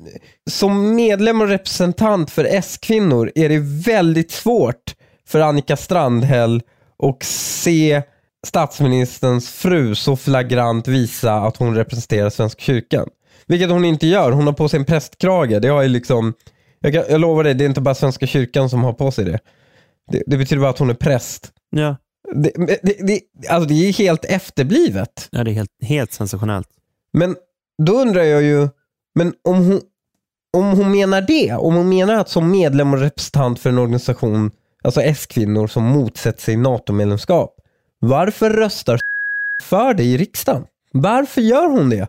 som medlem och representant för S-kvinnor är det väldigt svårt för Annika Strandhäll och se statsministerns fru så flagrant visa att hon representerar Svenska kyrkan. Vilket hon inte gör. Hon har på sig en prästkrage. Det har ju liksom, jag, kan, jag lovar dig, det är inte bara Svenska kyrkan som har på sig det. Det, det betyder bara att hon är präst. Ja, Det, det, det, alltså det är helt efterblivet. ja det är helt, helt sensationellt. Men då undrar jag ju, men om hon, om hon menar det, om hon menar att som medlem och representant för en organisation, alltså S-kvinnor som motsätter sig NATO-medlemskap, varför röstar för det i riksdagen? Varför gör hon det?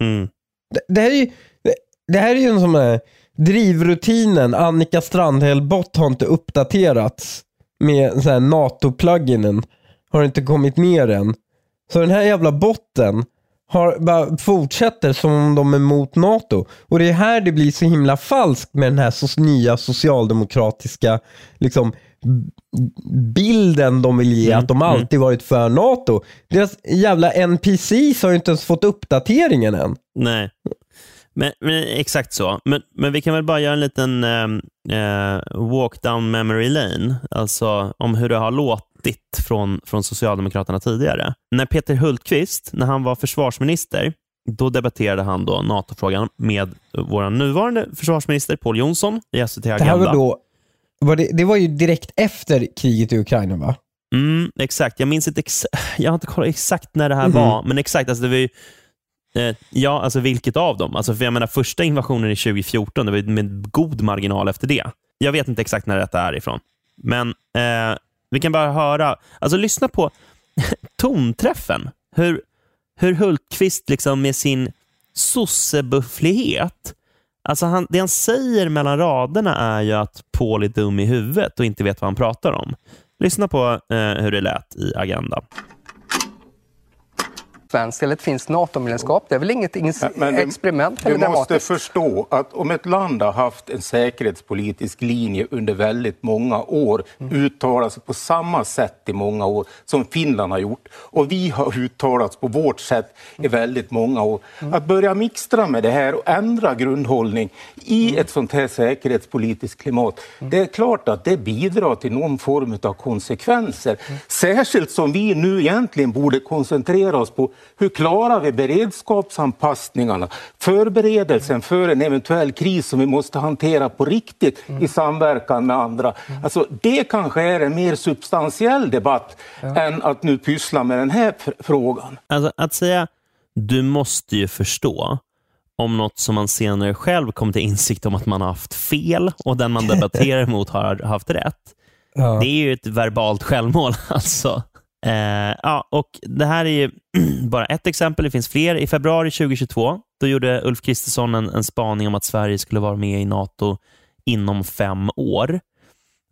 Mm. Det, det, här, är ju, det, det här är ju en sån här drivrutinen, Annika Strandhäll bot har inte uppdaterats med så här NATO-pluginen. Har inte kommit ner än. Så den här jävla botten har, bara fortsätter som om de är emot NATO. Och det är här det blir så himla falskt med den här så, nya socialdemokratiska liksom, bilden de vill ge, Mm, att de alltid varit för NATO. Deras jävla NPCs har ju inte ens fått uppdateringen än. Nej. Men, men, exakt så. Men, men vi kan väl bara göra en liten eh, walk down memory lane, alltså om hur det har låtit från, från Socialdemokraterna tidigare. När Peter Hultqvist, när han var försvarsminister, då debatterade han då NATO-frågan med vår nuvarande försvarsminister Paul Jonsson i SVT Agenda. Det, här var då, var det, det var ju direkt efter kriget i Ukraina va? Mm, exakt. Jag minns inte ex jag har inte kollat exakt när det här mm. var, men exakt. Alltså det var ju, eh, ja, alltså vilket av dem? Alltså för jag menar, första invasionen i 2014, det var med god marginal efter det. Jag vet inte exakt när detta är ifrån, men eh, vi kan bara höra. Alltså lyssna på tonträffen. Hur, hur Hultqvist liksom med sin sossebufflighet Alltså han, det han säger mellan raderna är ju att Paul är dum i huvudet och inte vet vad han pratar om. Lyssna på eh, hur det lät i Agenda svenskt eller ett finskt NATO-medlemskap. Det är väl inget men, experiment Du måste förstå att om ett land har haft en säkerhetspolitisk linje under väldigt många år, mm. uttalat sig på samma sätt i många år som Finland har gjort och vi har uttalats på vårt sätt i väldigt många år. Mm. Att börja mixtra med det här och ändra grundhållning i mm. ett sånt här säkerhetspolitiskt klimat, mm. det är klart att det bidrar till någon form av konsekvenser. Mm. Särskilt som vi nu egentligen borde koncentrera oss på hur klarar vi beredskapsanpassningarna, förberedelsen för en eventuell kris som vi måste hantera på riktigt mm. i samverkan med andra. Mm. Alltså, det kanske är en mer substantiell debatt ja. än att nu pyssla med den här frågan. Alltså, att säga du måste ju förstå om något som man senare själv kom till insikt om att man har haft fel och den man debatterar emot har haft rätt. Ja. Det är ju ett verbalt självmål. Alltså. Eh, ja, och Det här är ju bara ett exempel, det finns fler. I februari 2022 då gjorde Ulf Kristersson en, en spaning om att Sverige skulle vara med i NATO inom fem år.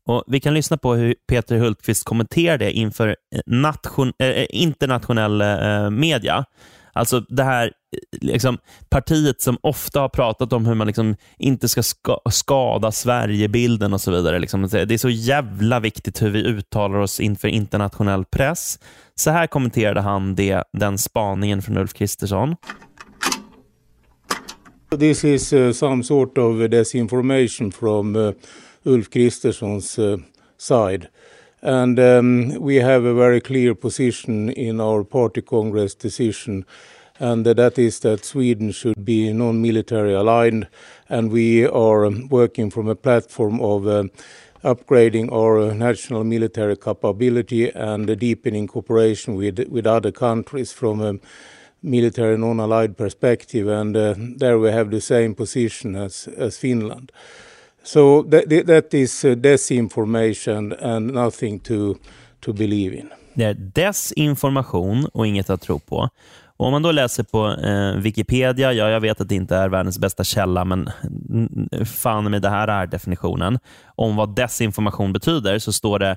Och Vi kan lyssna på hur Peter Hultqvist kommenterar det inför eh, nation, eh, eh internationell eh, media. Alltså det här liksom, partiet som ofta har pratat om hur man liksom inte ska ska skada Sverigebilden och så vidare. Liksom. Det är så jävla viktigt hur vi uttalar oss inför internationell press. Så här kommenterade han det, den spaningen från Ulf Kristersson. This is uh, some sort of disinformation from uh, Ulf Kristerssons uh, side. And um, we have a very clear position in our party congress decision and that is that Sweden should be non-military aligned, and we are um, working from a platform of uh, upgrading our uh, national military capability and deepening cooperation with with other countries from a military non-allied perspective, and uh, there we have the same position as as Finland. So that, that is uh, disinformation and nothing to to believe in. Det är desinformation och inget att tro på. Och om man då läser på eh, Wikipedia, ja, jag vet att det inte är världens bästa källa, men fan med det här är definitionen. Om vad desinformation betyder så står det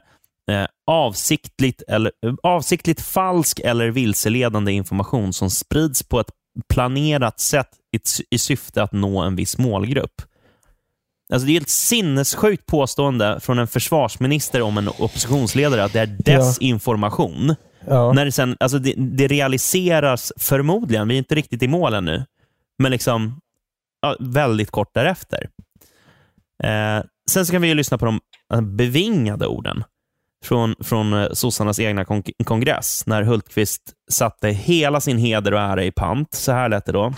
eh, avsiktligt, eller, avsiktligt falsk eller vilseledande information som sprids på ett planerat sätt i, i syfte att nå en viss målgrupp. Alltså det är ett sinnessjukt påstående från en försvarsminister om en oppositionsledare att det är desinformation. Ja. Ja. När det, sen, alltså det, det, realiseras förmodligen, vi är inte riktigt i mål ännu, men liksom ja, väldigt kort därefter. Eh, sen så kan vi lyssna på de bevingade orden från, från eh, sossarnas egna kon kongress, när Hultqvist satte hela sin heder och ära i pant. Så här lät det då.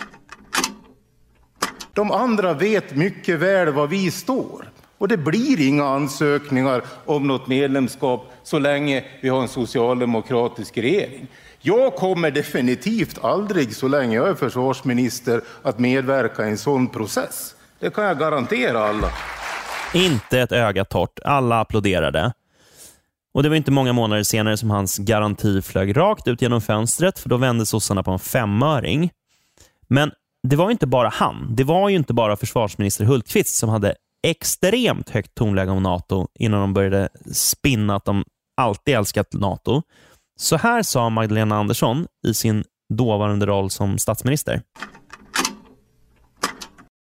De andra vet mycket väl var vi står. Och det blir inga ansökningar om något medlemskap så länge vi har en socialdemokratisk regering. Jag kommer definitivt aldrig, så länge jag är försvarsminister, att medverka i en sån process. Det kan jag garantera alla. Inte ett öga torrt. Alla applåderade. Och Det var inte många månader senare som hans garanti flög rakt ut genom fönstret, för då vände sossarna på en femöring. Men det var inte bara han. Det var ju inte bara försvarsminister Hultqvist som hade extremt högt tonläge om NATO innan de började spinna att de alltid älskat NATO. Så här sa Magdalena Andersson i sin dåvarande roll som statsminister.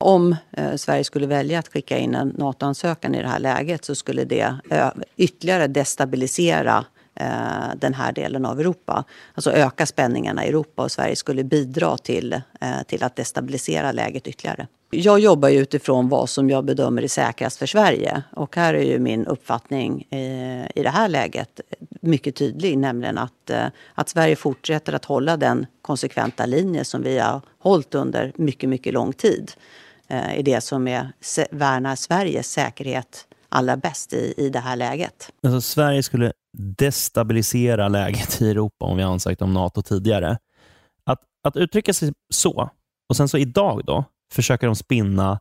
Om eh, Sverige skulle välja att skicka in en NATO-ansökan i det här läget så skulle det ö- ytterligare destabilisera eh, den här delen av Europa. Alltså öka spänningarna i Europa och Sverige skulle bidra till, eh, till att destabilisera läget ytterligare. Jag jobbar ju utifrån vad som jag bedömer är säkrast för Sverige. Och här är ju min uppfattning eh, i det här läget mycket tydlig, nämligen att, eh, att Sverige fortsätter att hålla den konsekventa linje som vi har hållit under mycket, mycket lång tid. Eh, det som är, värnar Sveriges säkerhet allra bäst i, i det här läget. Alltså, Sverige skulle destabilisera läget i Europa om vi ansökt om NATO tidigare. Att, att uttrycka sig så, och sen så idag då, försöker de spinna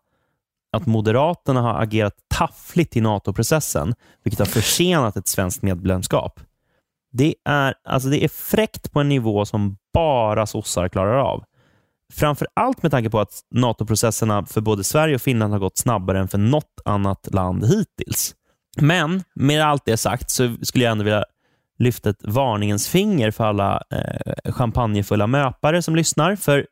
att Moderaterna har agerat taffligt i NATO-processen, vilket har försenat ett svenskt medlemskap. Det är, alltså det är fräckt på en nivå som bara sossar klarar av. Framför allt med tanke på att NATO-processerna för både Sverige och Finland har gått snabbare än för något annat land hittills. Men med allt det sagt så skulle jag ändå vilja lyfta ett varningens finger för alla eh, champagnefulla möpare som lyssnar. För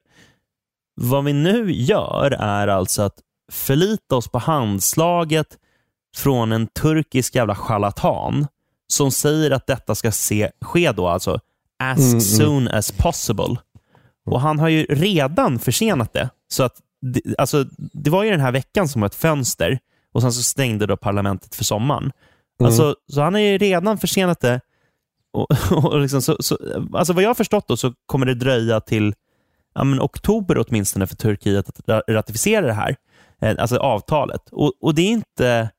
vad vi nu gör är alltså att förlita oss på handslaget från en turkisk jävla charlatan som säger att detta ska se, ske då alltså as mm, mm. soon as possible. Och Han har ju redan försenat det. Så att alltså, det var ju den här veckan som var ett fönster och sen så stängde då parlamentet för sommaren. Mm. Alltså, så han har ju redan försenat det. Och, och liksom, så, så, alltså vad jag har förstått då så kommer det dröja till ja, men oktober åtminstone för Turkiet att ratificera det här, eh, alltså avtalet. Och, och det, är inte,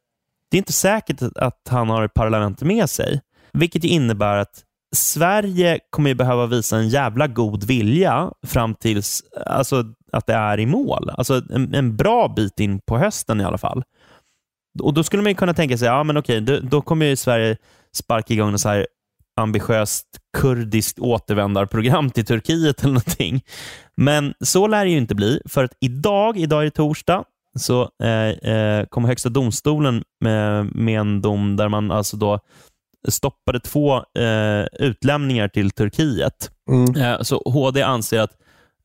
det är inte säkert att han har parlamentet med sig, vilket innebär att Sverige kommer ju behöva visa en jävla god vilja fram tills alltså, att det är i mål. Alltså en, en bra bit in på hösten i alla fall. Och Då skulle man kunna tänka sig, ja men okej, då, då kommer ju Sverige sparka igång en så här ambitiöst kurdiskt återvändarprogram till Turkiet eller någonting. Men så lär det ju inte bli, för att idag, idag är det torsdag, så eh, eh, kom Högsta domstolen med, med en dom där man alltså då stoppade två eh, utlämningar till Turkiet. Mm. Eh, så HD anser att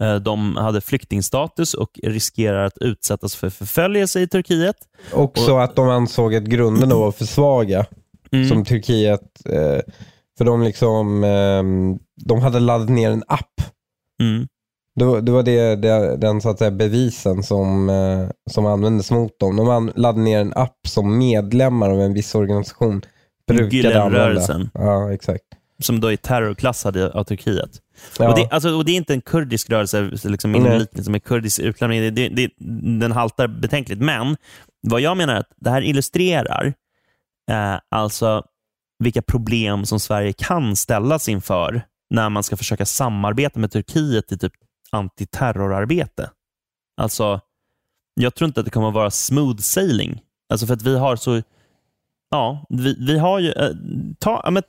eh, de hade flyktingstatus och riskerar att utsättas för förföljelse i Turkiet. Också och, att de ansåg att grunderna var för svaga. Mm. Som Turkiet, eh, för de, liksom, ehm, de hade laddat ner en app. Mm. Det, det var det, det, den så att säga, bevisen som, eh, som användes mot dem. De laddade ner en app som medlemmar av en viss organisation Gülenrörelsen. Ja, exakt. Som då är terrorklassad av Turkiet. Ja. Och, det, alltså, och det är inte en kurdisk rörelse, liksom minoriteten som är kurdisk utlämning. Det, det, den haltar betänkligt. Men vad jag menar är att det här illustrerar eh, alltså vilka problem som Sverige kan ställas inför när man ska försöka samarbeta med Turkiet i typ antiterrorarbete. Alltså, jag tror inte att det kommer att vara smooth sailing. Alltså för att vi har så Ja, vi, vi har ju... Äh, ta, men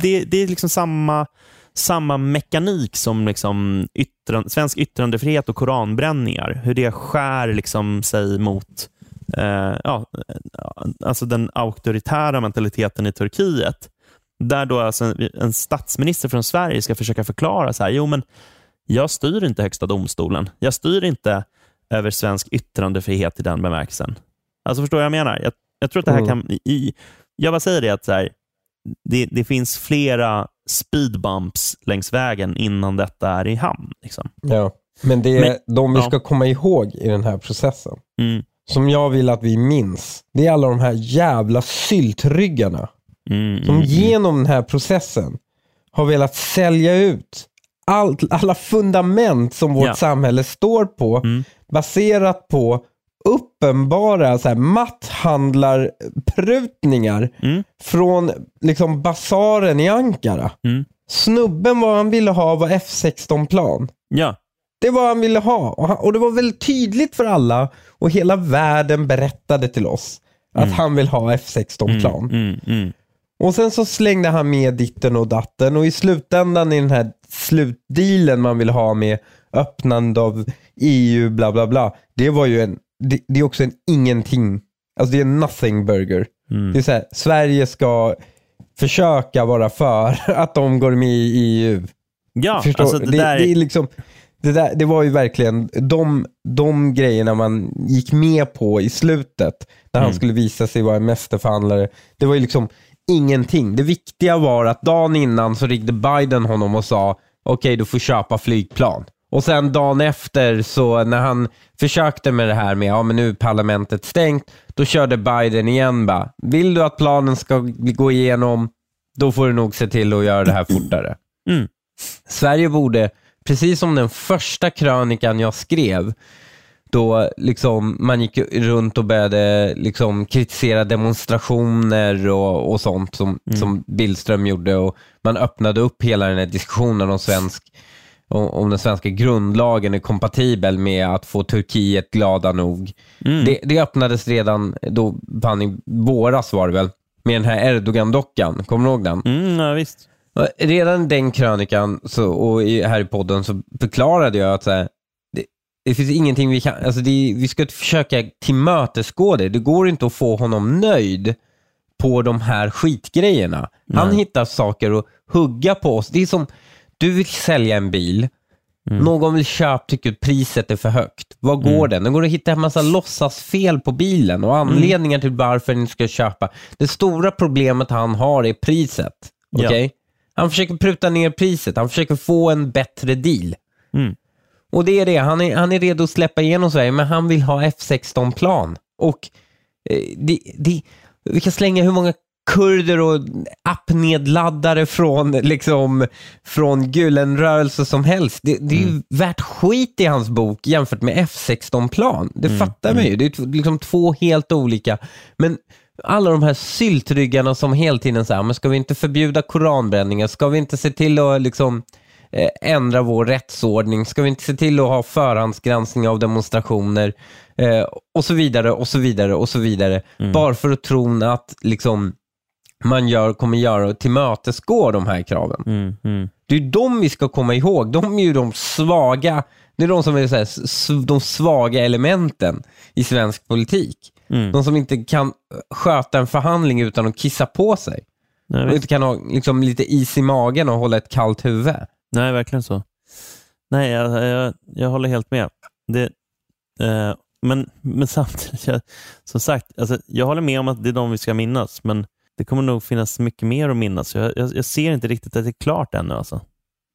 det, det är liksom samma, samma mekanik som liksom yttran, svensk yttrandefrihet och koranbränningar. Hur det skär liksom sig mot eh, ja, alltså den auktoritära mentaliteten i Turkiet. Där då alltså en, en statsminister från Sverige ska försöka förklara så här, jo men jag styr inte Högsta domstolen. Jag styr inte över svensk yttrandefrihet i den bemärkelsen. Alltså förstår jag vad jag menar? Jag, jag tror att det här kan... I, jag bara säger det att så här, det, det, finns flera speedbumps längs vägen innan detta är i hamn. Liksom. Ja, men det är men, de vi ja. ska komma ihåg i den här processen, mm. Som jag vill att vi minns, det är alla de här jävla syltryggarna mm, som mm, genom den här processen har velat sälja ut allt, alla fundament som vårt ja. samhälle står på, mm. baserat på uppenbara så här, matthandlarprutningar mm. från liksom basaren i Ankara. Mm. Snubben vad han ville ha var F16-plan. Ja. Det var vad han ville ha. Och, han, och, det var väldigt tydligt för alla och hela världen berättade till oss att mm. han vill ha F16-plan. Mm, mm, och sen så slängde han med ditten och datten och i slutändan i den här slutdealen man vill ha med öppnande av EU bla bla bla. Det var ju en det, det, är också en ingenting. Alltså det är en nothing burger. Mm. Det är så här, Sverige ska försöka vara för att de går med i EU. Ja, Förstår? alltså det, det, det är liksom det, där, det var ju verkligen de, de grejerna man gick med på i slutet, när han mm. skulle visa sig vara en mästerförhandlare. Det var ju liksom ingenting. Det viktiga var att dagen innan så ringde Biden honom och sa okej, okay, du får köpa flygplan. Och sen dagen efter, så när han försökte med det här med ja men nu är parlamentet stängt, då körde Biden igen bara, vill du att planen ska gå igenom, då får du nog se till att göra det här fortare. Mm. Sverige borde, precis som den första krönikan jag skrev, då liksom man gick runt och började liksom kritisera demonstrationer och, och sånt som, mm. som Billström gjorde och man öppnade upp hela den här diskussionen om, svensk, om, den svenska grundlagen är kompatibel med att få Turkiet glada nog. Mm. Det, det öppnades redan då, fan i våras var det väl, med den här Erdogan-dockan. Kommer du ihåg den? Mm, ja, visst. Redan den krönikan så, och här i podden så förklarade jag att så här, det finns ingenting vi kan, alltså det, vi ska försöka tillmötesgå det. Det går inte att få honom nöjd på de här skitgrejerna. Nej. Han hittar saker att hugga på oss. Det är som, du vill sälja en bil, mm. någon vill köpa, tycker priset är för högt. Vad går mm. den? Den går att hitta en massa låtsasfel på bilen och mm. anledningar mm. till varför den ska köpa. Det stora problemet han har är priset. Okay? Ja. Han försöker pruta ner priset, han försöker få en bättre deal. Mm. Och det är det, han är, han är redo att släppa igenom Sverige, men han vill ha F16-plan. Och eh, det, det, vi kan slänga hur många kurder och appnedladdare från, liksom, från Gülenrörelse som helst. Det, det är mm. värt skit i hans bok jämfört med F16-plan. Det mm. fattar man ju. Det är liksom två helt olika. Men alla de här syltryggarna som hela tiden säger, men ska vi inte förbjuda koranbränningar? Ska vi inte se till att liksom Eh, ändra vår rättsordning? Ska vi inte se till att ha förhandsgranskning av demonstrationer? Eh, och så vidare och så vidare och så vidare. Mm. Bara för att tro att liksom, man gör, kommer göra tillmötesgå de här kraven. Mm, mm. Det är de vi ska komma ihåg. De är ju de svaga, det är de som är så här, de svaga elementen i svensk politik. Mm. De som inte kan sköta en förhandling utan att kissa på sig. Nej, och inte kan ha liksom, lite is i magen och hålla ett kallt huvud. Nej, verkligen så. Nej, jag, jag, jag håller helt med. Det, eh, men, men samtidigt, jag, som sagt, alltså, jag håller med om att det är de vi ska minnas, men det kommer nog finnas mycket mer att minnas. Jag, jag, jag ser inte riktigt att det är klart ännu. Alltså.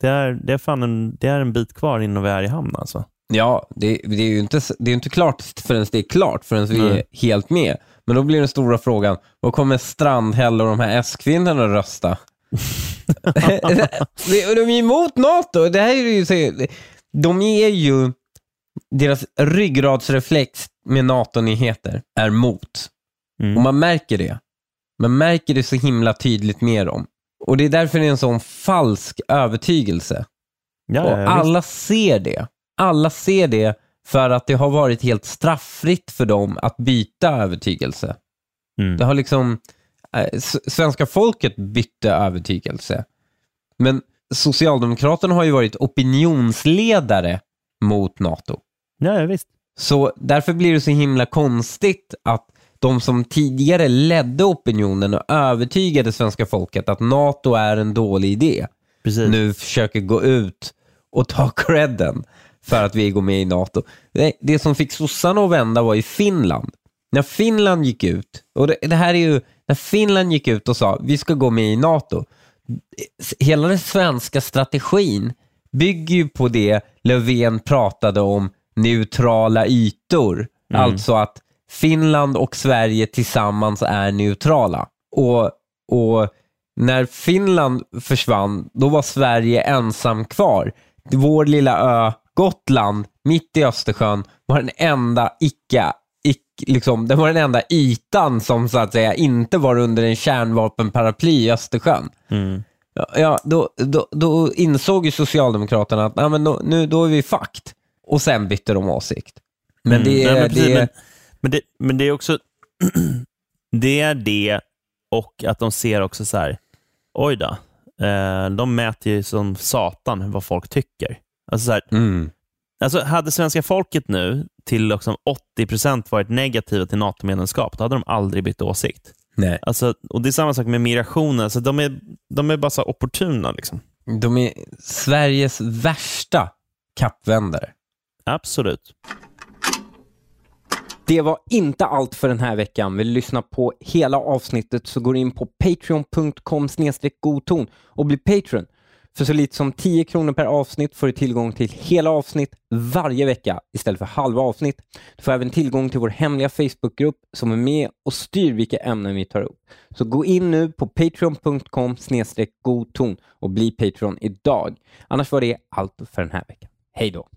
Det, är, det, är fan en, det är en bit kvar innan vi är i hamn. Alltså. Ja, det, det, är ju inte, det är inte klart förrän det är klart, förrän vi är helt med. Men då blir den stora frågan, vad kommer Strandhäll och de här S-kvinnorna att rösta? de är emot NATO. Det här är ju så, de är ju, deras ryggradsreflex med NATO-nyheter är mot. Mm. Och man märker det. Man märker det så himla tydligt med dem. Och det är därför det är en sån falsk övertygelse. Ja, och alla ser det. Alla ser det för att det har varit helt strafffritt för dem att byta övertygelse. Mm. Det har liksom, Eh, svenska folket bytte övertygelse. Men Socialdemokraterna har ju varit opinionsledare mot NATO. Ja, visst. Så därför blir det så himla konstigt att de som tidigare ledde opinionen och övertygade svenska folket att NATO är en dålig idé, Precis. nu försöker gå ut och ta credden för att vi går med i NATO. Det, det som fick sossarna att vända var i Finland. När Finland gick ut, och det, det här är ju när Finland gick ut och sa vi ska gå med i NATO, hela den svenska strategin bygger ju på det Löfven pratade om neutrala ytor. Mm. Alltså att Finland och Sverige tillsammans är neutrala. Och, och när Finland försvann, då var Sverige ensam kvar. Vår lilla ö Gotland, mitt i Östersjön, var den enda icke liksom, det var den enda ytan som så att säga inte var under en kärnvapenparaply i Östersjön. Mm. Ja, då, då, då, insåg ju Socialdemokraterna att nej, men då, nu, då är vi fakt. Och sen bytte de åsikt. Men mm. det är... Nej, men, precis, det... Men, men, det, men det är också... det är det och att de ser också så här, oj då, eh, de mäter ju som satan vad folk tycker. Alltså så här, mm. Alltså, hade svenska folket nu till liksom 80% varit negativa till NATO-medlemskap, då hade de aldrig bytt åsikt. Nej. Alltså, och Det är samma sak med migrationen. Alltså, de, är, de är bara så opportuna. Liksom. De är Sveriges värsta kappvändare. Absolut. Det var inte allt för den här veckan. Vill du lyssna på hela avsnittet så går in på patreon.com godton och bli Patreon. För så lite som 10 kronor per avsnitt får du tillgång till hela avsnitt varje vecka istället för halva avsnitt. Du får även tillgång till vår hemliga Facebookgrupp som är med och styr vilka ämnen vi tar upp. Så gå in nu på patreon.com godton och bli Patreon idag. Annars var det allt för den här veckan. Hej då!